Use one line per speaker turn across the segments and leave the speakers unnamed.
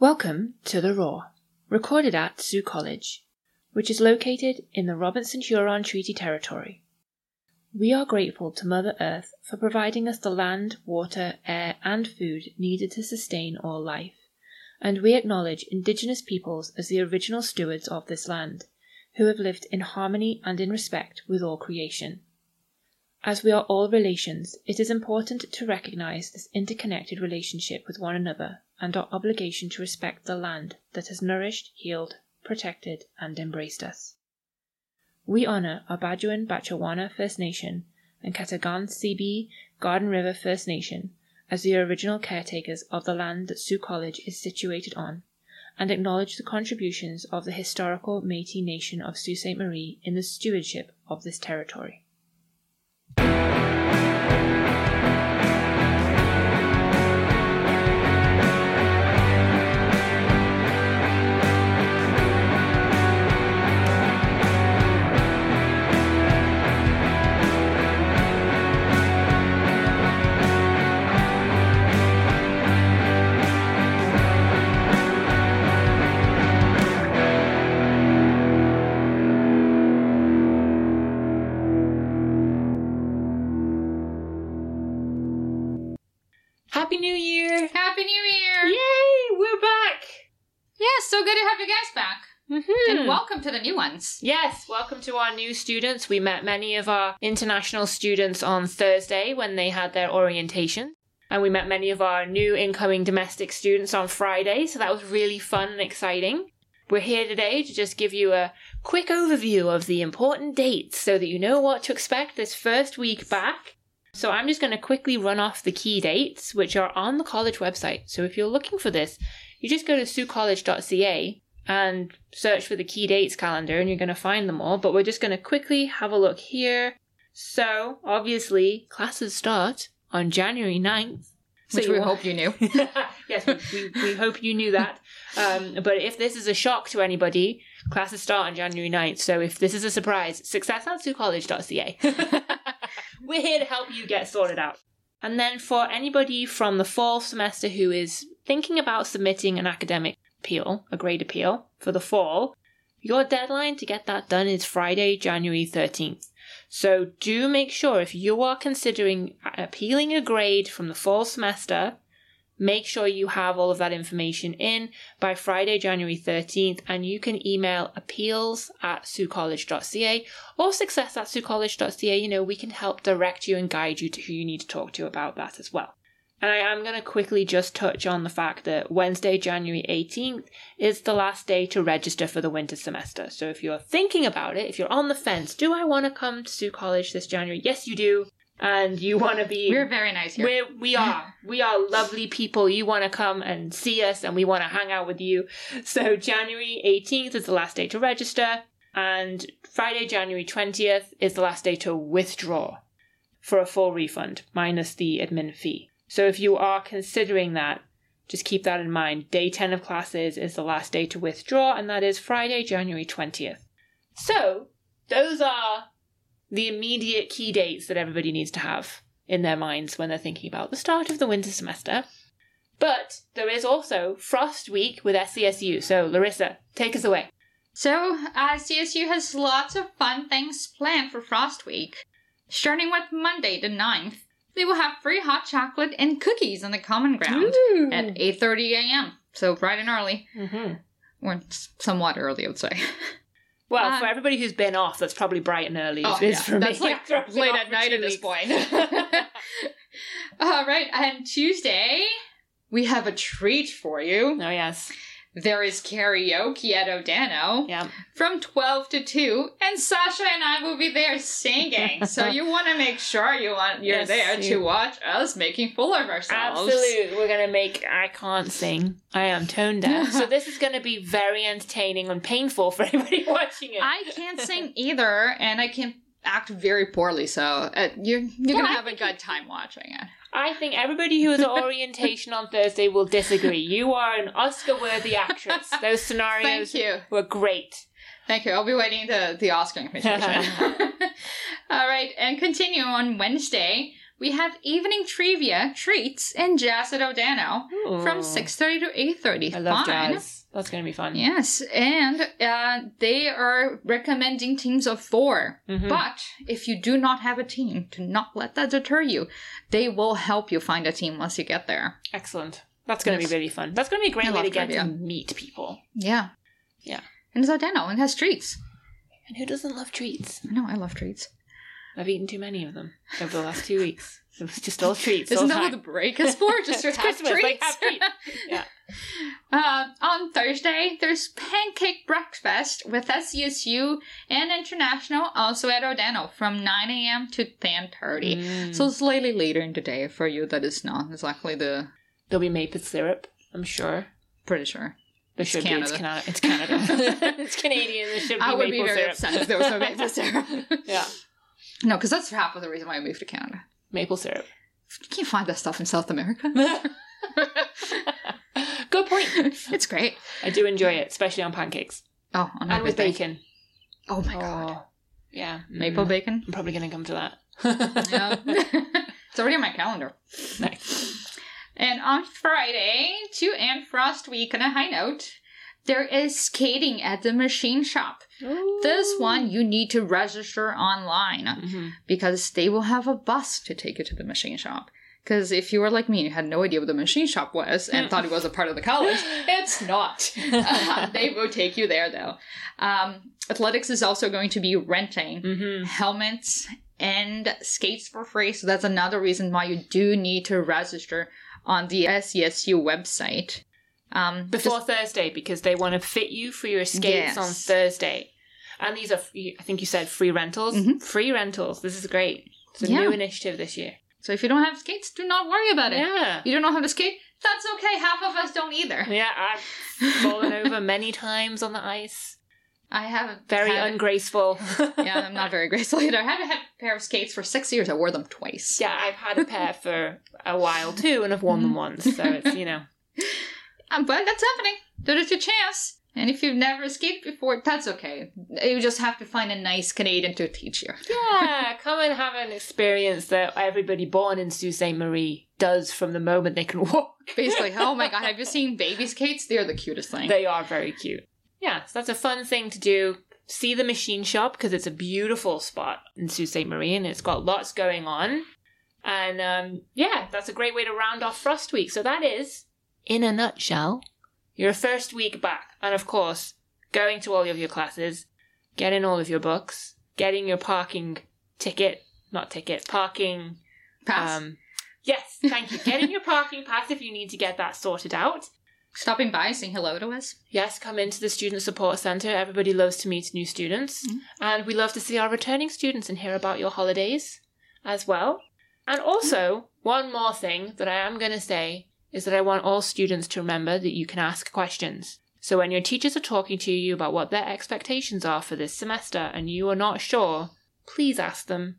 Welcome to The Roar, recorded at Sault College, which is located in the Robinson Huron Treaty Territory. We are grateful to Mother Earth for providing us the land, water, air, and food needed to sustain all life, and we acknowledge Indigenous peoples as the original stewards of this land, who have lived in harmony and in respect with all creation. As we are all relations, it is important to recognize this interconnected relationship with one another and our obligation to respect the land that has nourished, healed, protected, and embraced us. We honor our Bajuan Batchewana First Nation and Ketegaunseebee Garden River First Nation as the original caretakers of the land that Sault College is situated on, and acknowledge the contributions of the historical Métis Nation of Sault Ste. Marie in the stewardship of this territory.
Yeah, so good to have you guys back.
Mm-hmm.
And welcome to the new ones.
Yes, welcome to our new students. We met many of our international students on Thursday when they had their orientation. And we met many of our new incoming domestic students on Friday, so that was really fun and exciting. We're here today to just give you a quick overview of the important dates so that you know what to expect this first week back. So I'm just going to quickly run off the key dates, which are on the college website. So if you're looking for this, you just go to saultcollege.ca and search for the key dates calendar and you're going to find them all. But we're just going to quickly have a look here. So obviously, classes start on January 9th. So
Which we hope you knew.
yes, we, we, we hope you knew that. Um, but if this is a shock to anybody, classes start on January 9th. So if this is a surprise, success at saultcollege.ca. We're here to help you get sorted out. And then for anybody from the fall semester who is thinking about submitting an academic appeal, a grade appeal for the fall, your deadline to get that done is Friday, January 13th. So do make sure if you are considering appealing a grade from the fall semester, make sure you have all of that information in by Friday, January 13th, and you can email appeals at saultcollege.ca or success at saultcollege.ca. You know, we can help direct you and guide you to who you need to talk to about that as well. And I am going to quickly just touch on the fact that Wednesday, January 18th is the last day to register for the winter semester. So if you're thinking about it, if you're on the fence, do I want to come to Sault College this January? Yes, you do. And you want to be.
We're very nice here.
We're, we are. We are lovely people. You want to come and see us and we want to hang out with you. So January 18th is the last day to register and Friday, January 20th is the last day to withdraw for a full refund minus the admin fee. So if you are considering that, just keep that in mind. Day 10 of classes is the last day to withdraw and that is Friday, January 20th. So those are the immediate key dates that everybody needs to have in their minds when they're thinking about the start of the winter semester. But there is also Frost Week with SCSU. So, Larissa, take us away.
So, uh, CSU has lots of fun things planned for Frost Week. Starting with Monday the 9th, they will have free hot chocolate and cookies on the common ground at 8.30 a.m. So bright and early.
hmm
Or somewhat early, I would say.
Well,
Uh,
for everybody who's been off, that's probably bright and early.
Oh,
as it is
yeah.
for
That's
me.
like late at night at this point. All right, and Tuesday, we have a treat for you.
Oh, yes.
There is karaoke at Odano
Yeah.
from 12 to 2, and Sasha and I will be there singing. so you want to make sure you want you're
Yes,
there
you-
to watch us making fool of ourselves.
Absolutely. We're going to make. I can't sing. I am tone deaf. so this is going to be very entertaining and painful for anybody watching it.
I can't sing either, and I can act very poorly, so uh, you're, you're
Yeah,
gonna have a good time watching it.
I think everybody who is at orientation on Thursday will disagree. You are an Oscar-worthy actress. Those scenarios
Thank you.
were great.
Thank you. I'll be waiting the, the Oscar invitation. All right, and continue on Wednesday. we have evening trivia treats and jazz at O'Dano from 6.30 to 8.30.
I love
Fun.
jazz. That's going to be fun.
Yes, and uh, they are recommending teams of 4
Mhm.
But if you do not have a team, do not let that deter you. They will help you find a team once you get there.
Excellent. That's going to
Yes.
be really fun. That's going to be a great
I
way to get to meet people.
Yeah.
Yeah.
And it's O'Dano and has treats.
And who doesn't love treats?
I know, I love treats.
I've eaten too many of them over the last two weeks. It was just all treats. all
Isn't
the
that what the break is for? Just have
Christmas,
treats?
like, treats. Yeah.
Uh, on Thursday, there's pancake breakfast with SUSU and International, also at O'Dano, from 9 a.m. to 10.30.
Mm.
So slightly later in the day for you that is not exactly the...
There'll be maple syrup, I'm sure.
Pretty sure.
There
It's
should be. It's
Canada.
Canada. It's Canada. it's Canadian. There should be
I would be very
syrup.
upset if there was no maple syrup.
Yeah.
No, because that's half of the reason why I moved to Canada.
Maple syrup.
You can't find that stuff in South America.
Good point.
it's great.
I do enjoy it, especially on pancakes
Oh, on
and with
everything.
bacon.
Oh my god.
Oh, yeah.
Maple
Mm.
bacon?
I'm probably going to come to that.
Yeah. it's already on my calendar.
nice.
And on Friday, to end Frost Week on a high note, there is skating at the machine shop. This one you need to register online
Mhm.
because they will have a bus to take you to the machine shop. Because if you were like me and had no idea what the machine shop was and thought it was a part of the college, it's not. Uh, they will take you there though. Um, athletics is also going to be renting
Mhm.
helmets and skates for free. So that's another reason why you do need to register on the SCSU website. Um,
Before
just-
Thursday, because they want to fit you for your skates
Yes.
on Thursday. And these are, I think you said free rentals.
Mhm.
Free rentals. This is great. It's a
Yeah.
new initiative this year.
so if you don't have skates, do not worry about it.
Yeah.
You don't know how to skate? That's okay. Half of us don't either.
Yeah, I've fallen over many times on the ice.
I haven't.
Very ungraceful.
yeah, I'm not very graceful either. I had a pair of skates for six years. I wore them twice.
yeah, I've had a pair for a while too, and I've worn them once. So it's, you know.
Um, but that's happening. That is your chance. And if you've never skated before, that's okay. You just have to find a nice Canadian to teach you.
Yeah, come and have an experience that everybody born in Sault Ste. Marie does from the moment they can walk.
Basically, oh my god, have you seen baby skates? They're the cutest thing.
They are very cute. Yeah, so that's a fun thing to do. See the machine shop because it's a beautiful spot in Sault Ste. Marie and it's got lots going on. And um, yeah, that's a great way to round off Frost Week. So that is, in a nutshell, your first week back. And of course, going to all of your classes, getting all of your books, getting your parking ticket, not ticket, parking
Pass.
um, yes, thank you. Getting your parking pass if you need to get that sorted out.
Stopping by, saying hello to us.
Yes, come into the Student Support Centre. Everybody loves to meet new students.
Mhm.
And we love to see our returning students and hear about your holidays as well. And also, one more thing that I am going to say is that I want all students to remember that you can ask questions. So when your teachers are talking to you about what their expectations are for this semester and you are not sure, please ask them.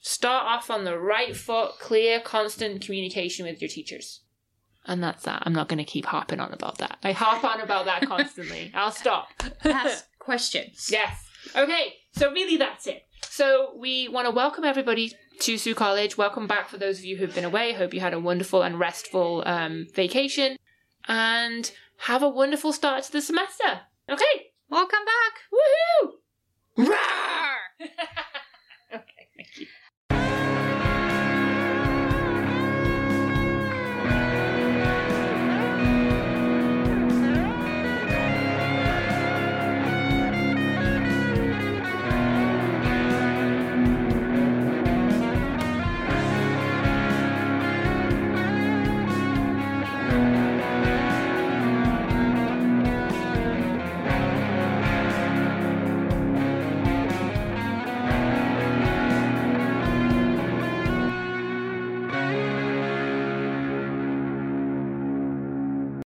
Start off on the right foot, clear, constant communication with your teachers. And that's that. I'm not going to keep harping on about that. I harp on about that constantly. I'll stop.
Ask questions.
Yes. Okay, so really that's it. So we want to welcome everybody to Sault College. Welcome back for those of you who've been away. Hope you had a wonderful and restful um, vacation. And have a wonderful start to the semester. Okay.
Welcome